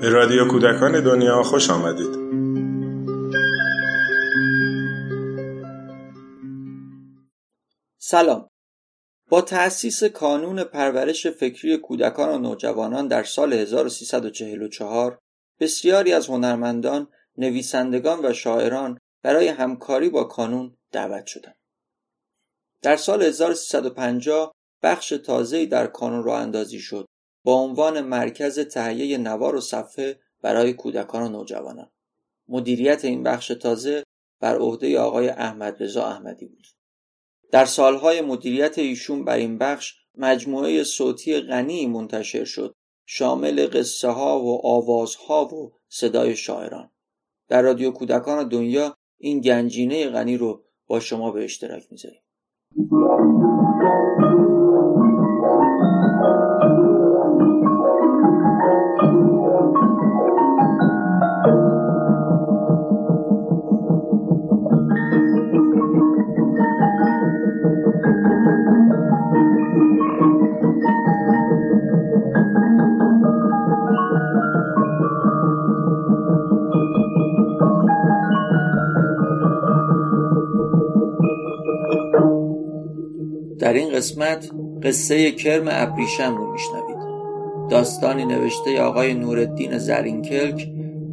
به رادیو کودکان دنیا خوش آمدید سلام با تأسیس کانون پرورش فکری کودکان و نوجوانان در سال 1344 بسیاری از هنرمندان، نویسندگان و شاعران برای همکاری با کانون دعوت شدند. در سال 1350 بخش تازه‌ای در کانون راه اندازی شد با عنوان مرکز تهیه نوار و صفحه برای کودکان و نوجوانان. مدیریت این بخش تازه بر عهده آقای احمد رضا احمدی بود. در سالهای مدیریت ایشون بر این بخش مجموعه صوتی غنی منتشر شد شامل قصه ها و آوازها و صدای شاعران در رادیو کودکان دنیا این گنجینه غنی رو با شما به اشتراک می‌ذاریم Blah, blah, blah. در این قسمت قصه کرم ابریشم رو میشنوید. داستانی نوشته آقای نورالدین زرینکلک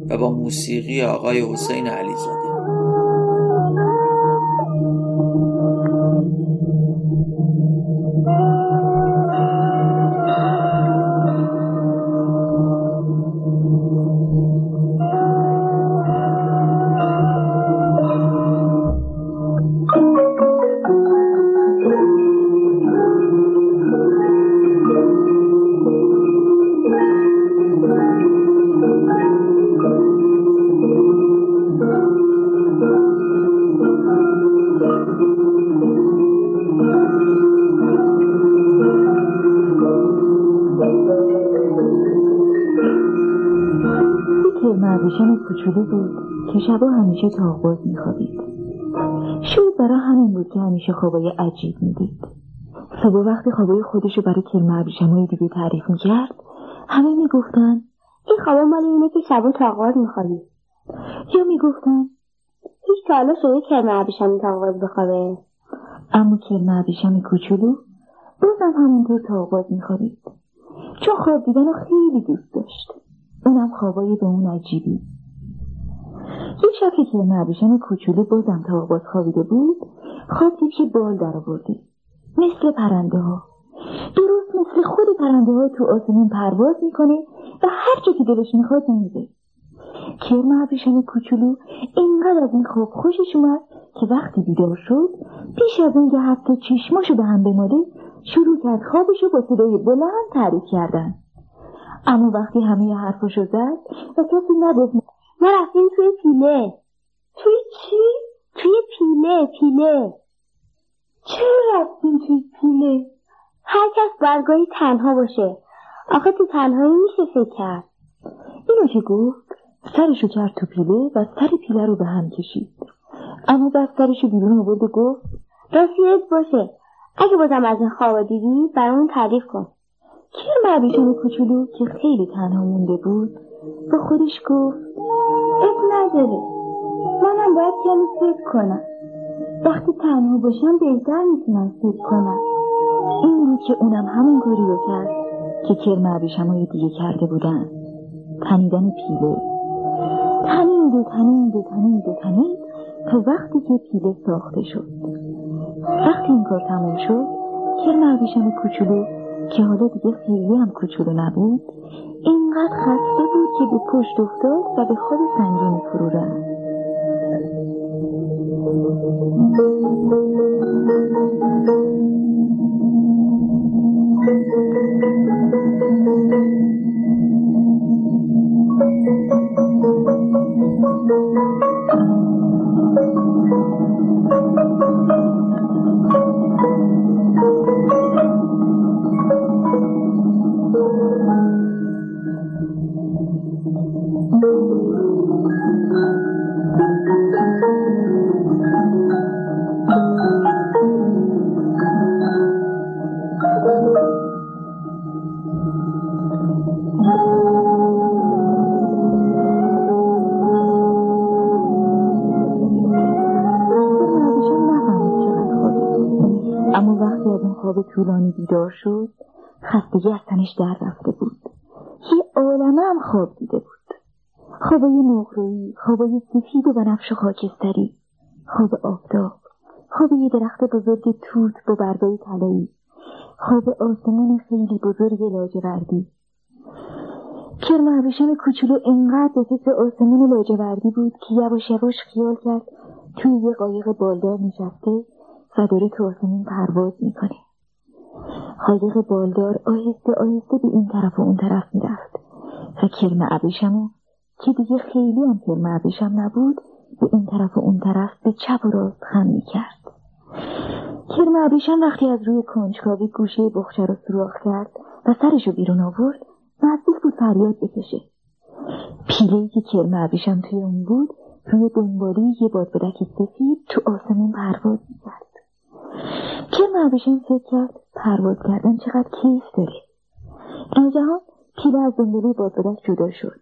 و با موسیقی آقای حسین علیزاده. که شبا همیشه تا باز میخوابید. شاید برای همین بود که همیشه خوابای عجیب می‌دید. صبح وقتی خوابای خودشو برای کلمه ابریشمهای دیگه تعریف می‌کرد همه می‌گفتن این خوابا مال اینه که شبا تاقاز میخوابی. یا می‌گفتن هیچ تا حالا شده کلمه ابریشمی تاقاز بخوابه. اما کلمه ابریشم کوچولو بازم همونطور تاقاز میخوابید. چون خواب دیدن رو خیلی دوست داشت. اونم خوابایی به اون عجیبی. یه شب که ابریشم کوچولو بازم تا باز خوابیده بود خواب که بال در آورده مثل پرنده ها درست مثل خود پرنده ها تو آسمون پرواز می‌کنه و هر جا که دلش می‌خواد میده کرم ابریشم کوچولو اینقدر از این خواب خوشش اومد که وقتی بیدار شد پیش از اینکه حتی چشماشو به هم بماده شروع کرد خوابشو با صدای بلند تعریف کردن. اما وقتی همه حرفشو زد و کسی نگفت ما رفتیم توی پیله. توی چی؟ توی پیله پیله. چرا رفتیم توی پیله؟ هر کس برگاهی تنها باشه. آخه تو تنهایی میشه فکر کرد. اینو که گفت سرشو کرد تو پیله و سر پیله رو به هم کشید. اما بعد سرشو بیرون آورد و گفت راستیت باشه. اگه بازم از این خواب دیدی برامون تعریف کن. کرم ابریشم کوچولو که خیلی تنها مونده بود با خودش گفت نداره منم باید کمی فکر کنم. وقتی تنها باشم بهتر می‌تونم فکر کنم. این بود که اونم همون کاری رو کرد که کرم ابریشم های دیگه کرده بودن. تنیدن پیله. تنید و تنید و تنید و تنید تا وقتی که پیله ساخته شد. وقتی این کار تموم شد کرم ابریشم کوچولو که حالا دیگه خیلی هم کوچولو نبود آنقدر خسته بود که به پشت افتاد و به خود سنگین فرو رفت بیدار شد خستگی از تنش در رفته بود. یه عالمه هم خواب دیده بود. خوابای نقره‌ای خوابای سفید و بنفش خاکستری. خواب آفتاب خواب یه درخت بزرگ توت با برگای طلایی. خواب آسمان خیلی بزرگ لاجوردی. کرم ابریشم کوچولو انقدر به فکر آسمان لاجوردی بود که یواش یواش خیال کرد توی یه قایق بالدار نشسته و داره تو آسمون پرواز می‌کنه. قایق بالدار آهسته آهسته به این طرف و اون طرف می‌رفت. و کرم ابریشمو که دیگه خیلی هم کرم ابریشم نبود به این طرف و اون طرف به چپ و راست خم می‌کرد. کرم ابریشم وقتی از روی کنجکاوی گوشه بخچه رو سوراخ کرد و سرشو بیرون آورد نزدیک بود فریاد بکشه. پیلهی که کرم ابریشم توی اون بود روی دنبالی یه بادبادک سفید تو آسمون پرواز می‌کرد. کرم ابریشم فکر کرد پرواز کردن چقدر کیف داره ناگهان پیله از دنباله بادبادک جدا شد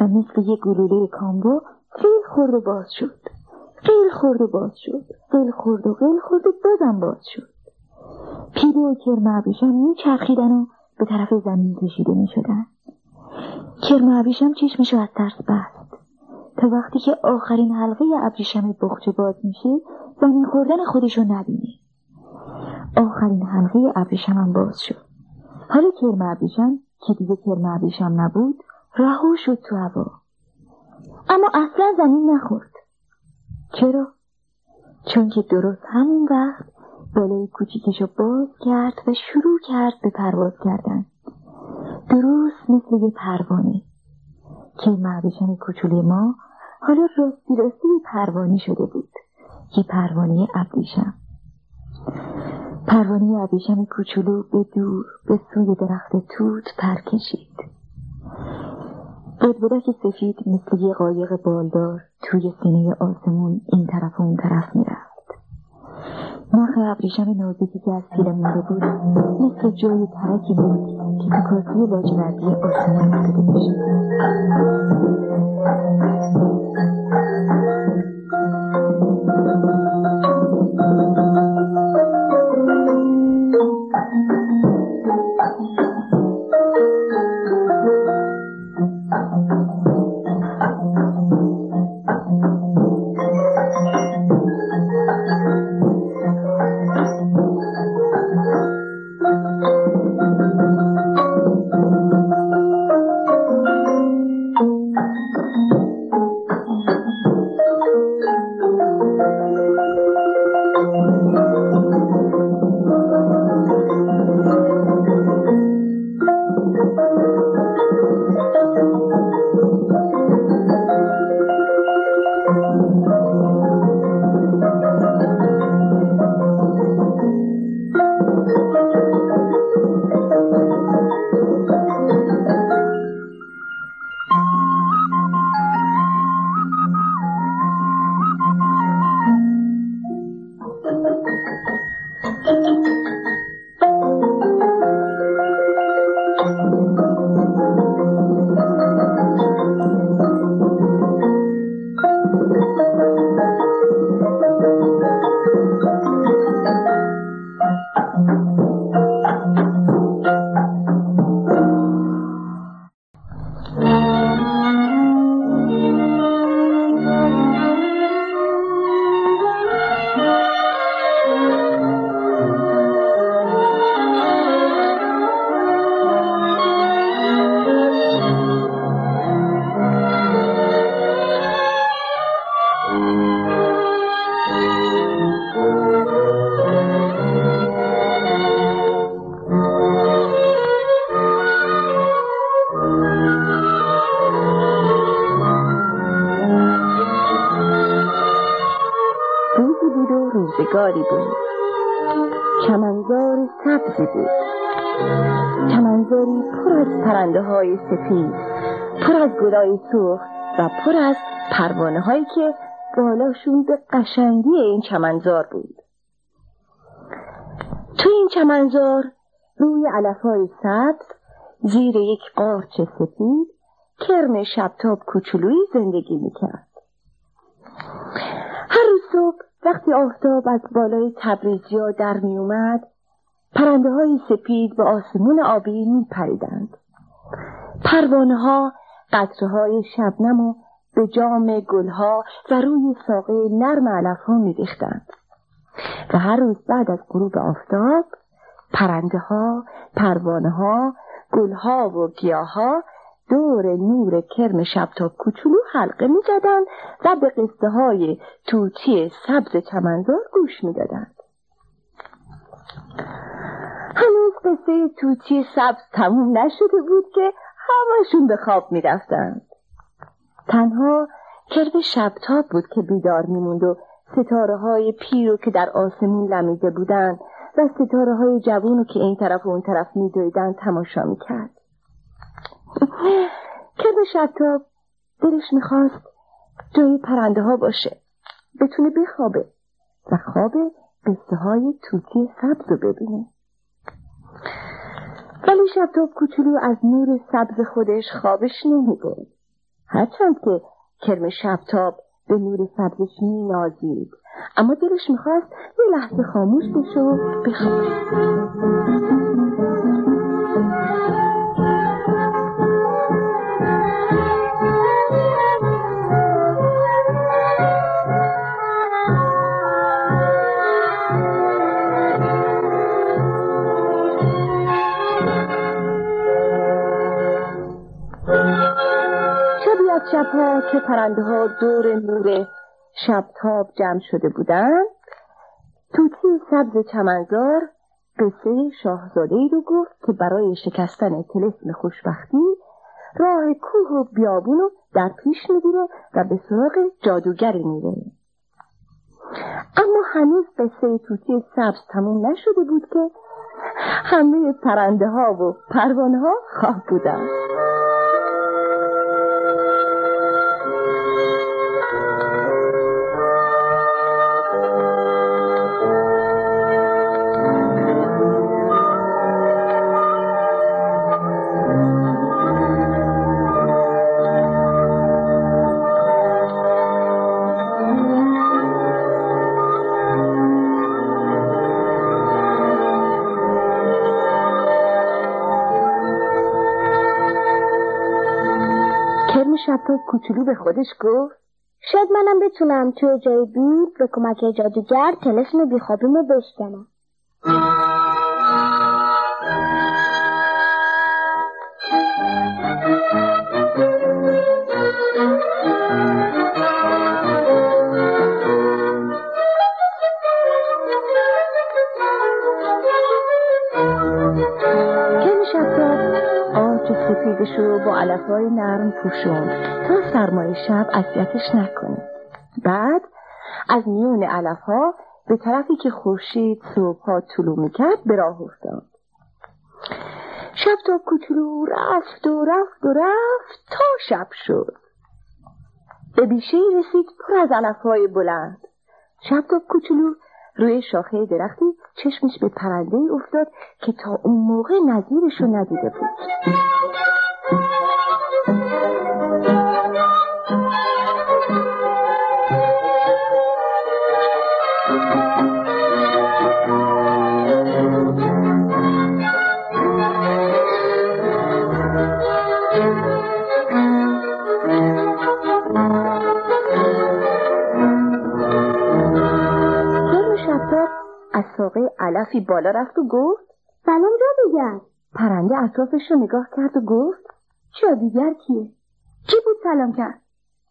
و مثل یه گلوله کامبو قیل خورد و باز شد. قیل خورد و باز شد. قیل خورد و قیل خورد و بازم باز شد. پیله و کرم ابریشم میچرخیدن و به طرف زمین کشیده می‌شدن. کرم ابریشم چشمشو از ترس بست. تا وقتی که آخرین حلقه ابریشم بخچه باز میشه زمین خوردن خودشو نبینه آخرین حلقه ابریشمم باز شد. حالا کرم ابریشم که دیگه کرم ابریشم نبود رها شد تو هوا. اما اصلا زمین نخورد. چرا؟ چون که درست همون وقت بالای کوچیکشو باز کرد و شروع کرد به پرواز کردن. درست مثل یه پروانه. که معبشم کوچولی ما حالا راستی راستی پروانه شده بود. یه پروانه ابریشم. پروانه ابریشم کوچولو به دور به سوی درخت توت پر کشید. بادبادک سفید مثل یه قایق بالدار توی سینه آسمون این طرف و اون طرف می‌رفت. نخ ابریشم نازکی که از پیله مونده بود مثل جای ترکی بود که تو کاسه لاجوردی آسمان افتاده میشه سفید. پر از گلای سرخ و پر از پروانه هایی که بالاشون به قشنگی این چمنزار بود. تو این چمنزار روی علف های سبز زیر یک قارچ سفید کرم شبتاب کوچولویی زندگی می‌کرد. هر روز صبح وقتی آفتاب از بالای تبریزیا در می اومد پرنده های سپید به آسمون آبی می. پروانه ها قطره های شبنم و به جام گلها و روی ساقه نرم علف ها می و هر روز بعد از غروب آفتاب پرنده ها، پروانه ها، گل ها و گیاه ها دور نور کرم شبتاب کوچولو حلقه می و به قصه های توتی سبز چمنزار گوش می دادند. قصه توتی سبز تموم نشده بود که همشون به خواب می رفتند. تنها کرم شبتاب بود که بیدار میموند و ستاره های پیرو که در آسمون لمیده بودند و ستاره های جوونو که این طرف و اون طرف میدویدن تماشا می‌کرد کرم شبتاب دلش می‌خواست جای پرنده ها باشه بتونه بخوابه و خواب قصه های توتی سبز رو ببینه ولی شبتاب کوچولو از نور سبز خودش خوابش نمی‌برد. هرچند که کرم شبتاب به نور سبزش نازید اما دلش می‌خواست یه لحظه خاموش بشه و بخوابه. شبها که پرنده ها دور نور شبتاب جمع شده بودند توتی سبز چمنزار قصه شاهزاده ای رو گفت که برای شکستن تلسم خوشبختی راه کوه و بیابون رو در پیش می‌گیره و به سراغ جادوگر میره. اما هنوز قصه توتی سبز تموم نشده بود که همه پرنده ها و پروانه ها خواب بودند. شبتاب کوچولو به خودش گفت. شاید منم بتونم توی جای دور به کمک جادوگر تلسم بیخوابیمو بشکنم. رو با علفهای نرم پوشون تا سرمایه شب اذیتش نکنه بعد از میون علفها به طرفی که خورشید صبحها طلوع می‌کرد به راه افتاد. شب تا کوچولو رفت و رفت و رفت تا شب شد. به بیشه رسید پر از علفهای بلند. شب تا کوچولو روی شاخه درختی چشمش به پرنده افتاد که تا اون موقع نظیرش رو ندیده بود. علفی بالا رفت و گفت سلام جادوگر پرنده اطرافش رو نگاه کرد و گفت جادوگر کیه؟ کی بود سلام کرد؟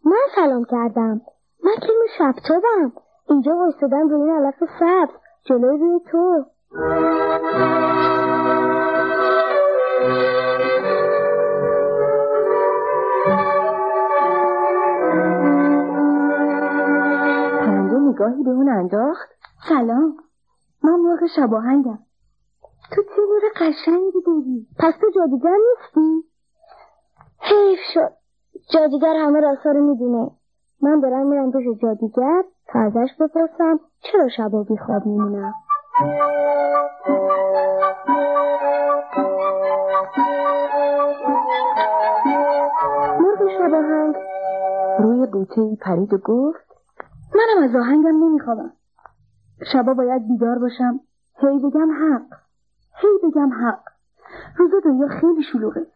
من سلام کردم. من کلم شبتابم اینجا وایستادم روی این علف سبز جلوی روی تو. پرنده نگاهی به اون انداخت. سلام. من مرغ شباهنگم. تو چه نور قشنگی داری؟ پس تو جادوگر نیستی؟ حیف شد جادوگر همه راستا رو می‌دونه. من دارم میرم پیش جادوگر تا ازش بپرسم چرا شبا بیخواب میمونم. مرغ شباهنگ. روی بوته پرید و گفت منم از آهنگم نمیخوابم. شبا باید بیدار باشم. هی بگم حق. هی بگم حق. روزا دنیا خیلی شلوغه.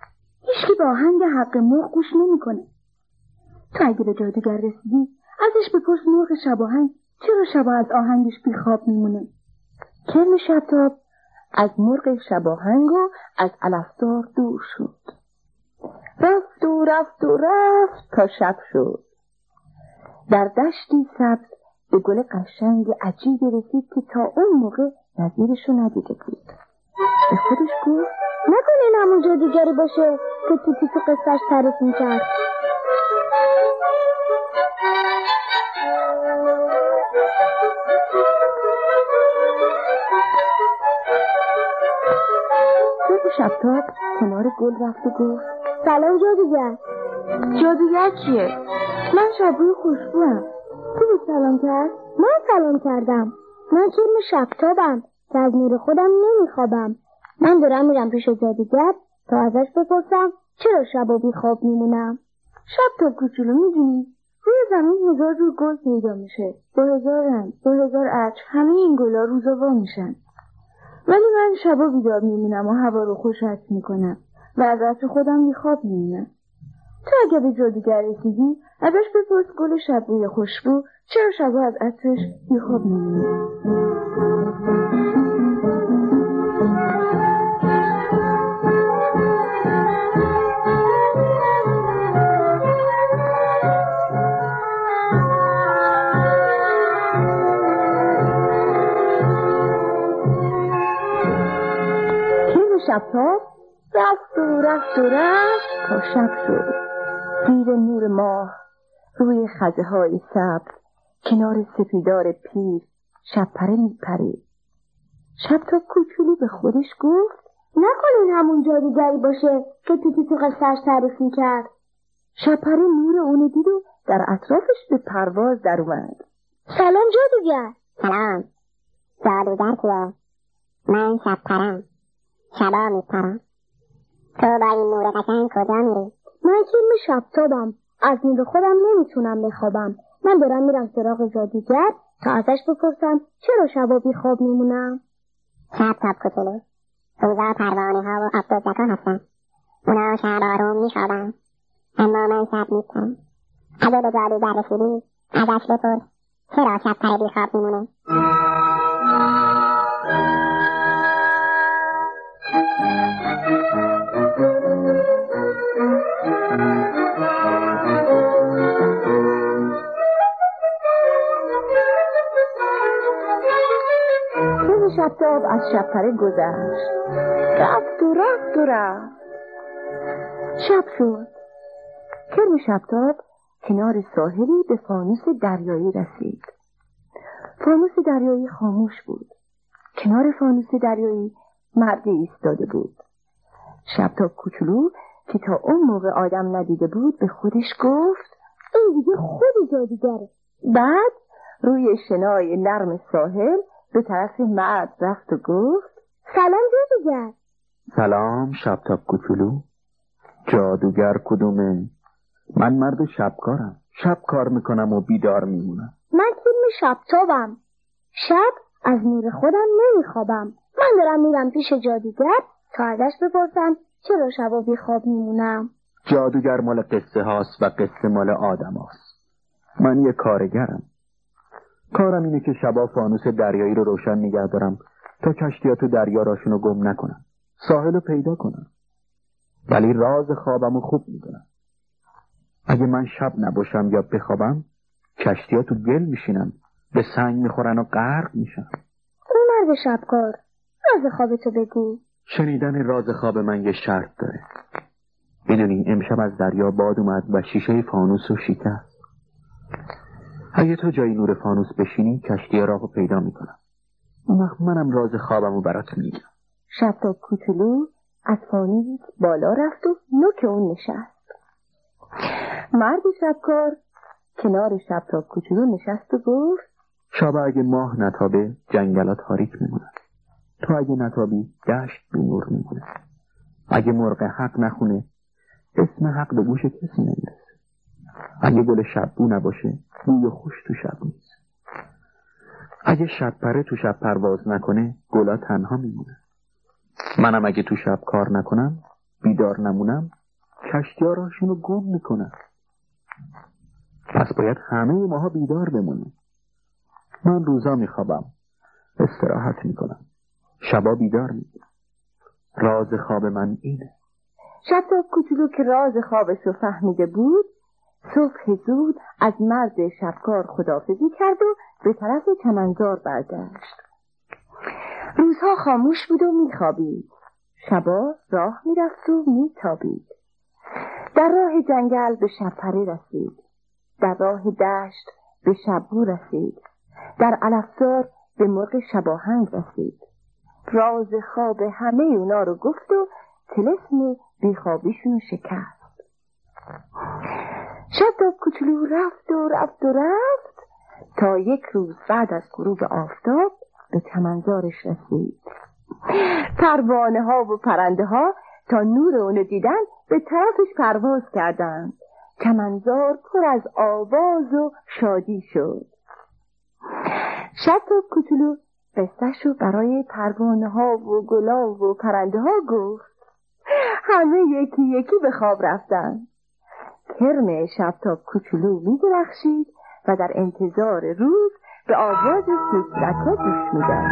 هیچکی با آهنگ حق مرغ گوش نمی‌کنه. تو اگه به جادوگر رسیدی ازش بپرس مرغ شباهنگ چرا شبا از آهنگش بیخواب میمونه؟ کرم شبتاب از مرغ شباهنگ و از علفدار دور شد. رفت و رفت و رفت تا شب شد. در دشتی سبز به گل قشنگ عجیبی رسید که تا اون موقع نظیرشو ندیده بود. به خودش گفت نکنه این همون جادوگری باشه که تو تو قصهش تعریف می‌کرد. شبتاب کنار گل رفت و گفت سلام جادوگر. جادوگر چیه؟ من شبوی خوشبوم تو سلام کرد؟ من سلام کردم. من کرم شبتابم که از نور خودم نمیخوابم. من دارم میرم پیش جادوگر تا ازش بپرسم چرا شبا بی خواب میمونم. شبتاب کوچولو می‌دونی؟ روی زمین هزار جور گل پیدا میشه. با هزار رنگ با هزار عطر همه این گلا روزا وا میشن. ولی من شبا بیدار میمونم و هوا رو خوش حس می‌کنم و از خودم بیخواب میمونم. تو اگه به جادوگر رسیدی ازش بپرس گل شبوی خوشبو چرا شبا از عطرش بیخواب میمونه شبتاب رفت و رفت و رفت تا شب شد. زیر نور ماه روی خزه های سبز کنار سپیدار پیر شبپره میپرید شبتاب کوچولو به خودش گفت نکنین همون جادوگری باشه که تو تو قصهش تعریف می‌کرد. شبپره نور اونو دید و در اطرافش به پرواز در اومد. سلام جادوگر. سلام. جادوگر کیه؟ من شبپرم شبا میپرم. تو با این نور قشنگ کجا میری؟ من که شبتابم از نور خودم نمی‌تونم بخوابم. من دارم میرم سراغ جادوگر تا ازش بپرسم چرا شبا بی خواب میمونم. شبتاب کوچولو. روزا پروانه ها و آفتابچکا هستن اونا شب آروم میخوابن اما من شب نیستم. اگه به جادوگر رسیدی ازش بپرس. چرا شب پر بیخواب میمونه؟ شبتاب از شبپره گذشت. رفت و رفت و رفت. شب شد. کرم شبتاب کنار ساحلی به فانوس دریایی رسید. فانوس دریایی خاموش بود. کنار فانوس دریایی مردی ایستاده بود. شبتاب کوچولو که تا اون موقع آدم ندیده بود به خودش گفت این دیگه خود جادوگره بعد روی شنای نرم ساحل به طرف مرد رفت و گفت سلام جادوگر. سلام شبتاب کوچولو. جادوگر کدومه؟ من مرد شبکارم. شب کار می‌کنم و بیدار میمونم. من فیلم شبتابم. شب از نور خودم نمیخوابم. من دارم میرم پیش جادوگر تا ازش بپرسم چرا شبا بیخواب میمونم. جادوگر مال قصه هاست و قصه مال آدم هاست. من یه کارگرم. کارم اینه که شبا فانوس دریایی رو روشن نگه دارم تا کشتیا تو دریا راشونو گم نکنم. ساحل رو پیدا کنم. ولی راز خوابم رو خوب می‌دونم. اگه من شب نباشم یا بخوابم کشتیا تو گل میشینن به سنگ می‌خورن و غرق میشن. اون مرد شبکار راز خوابتو بگو. شنیدن راز خواب من یه شرط داره. می‌دونی امشب از دریا باد اومد و شیشه فانوس رو شکست. اگه تو جای نور فانوس بشینی کشتی راهو پیدا می‌کنم اون وقت منم راز خوابم برات میگم شبتاب کوچولو از فانوس بالا رفت و نوک اون نشست. مرد شبکار کنار شبتاب کوچولو نشست و گفت شب اگه ماه نتابه جنگلات تاریک میمونن. تو اگه نتابی دشت بی نور میمونه. اگه مرغ حق نخونه اسم حق به گوش کسی نمی‌رسه. اگه گل شبو نباشه بوی خوش تو شب نیست. اگه شب پره تو شب پرواز نکنه گلا تنها میمونه. منم اگه تو شب کار نکنم بیدار نمونم کشتی رو گم می‌کنم. پس باید همه ماها بیدار بمونیم من روزا میخوابم. استراحت می‌کنم. شبا بیدار می‌گیرم. راز خواب من اینه. شب کوچولو که راز خوابش رو فهمیده بود صبح زود از مرد شبکار خدافزی کرد و به طرف چمنزار برگشت. روزها خاموش بود و میخوابید. شبا راه می‌رفت و میتابید. در راه جنگل به شبپره رسید. در راه دشت به شبو رسید. در علفزار به مرغ شباهنگ رسید. راز خواب همه اونا رو گفت و تلسم بیخوابیشون شکست. شب کوچولو رفت و رفت و رفت تا یک روز بعد از غروب آفتاب به چمنزارش رسید. پروانه ها و پرنده ها تا نور اونو دیدن به طرفش پرواز کردند. چمنزار پر از آواز و شادی شد. شب کوچولو قصهش رو برای پروانه ها و گلا و پرنده ها گفت. همه یکی یکی به خواب رفتن. کرم شبتاب کوچولو می درخشید و در انتظار روز به آواز سوسرک ها گوش میدن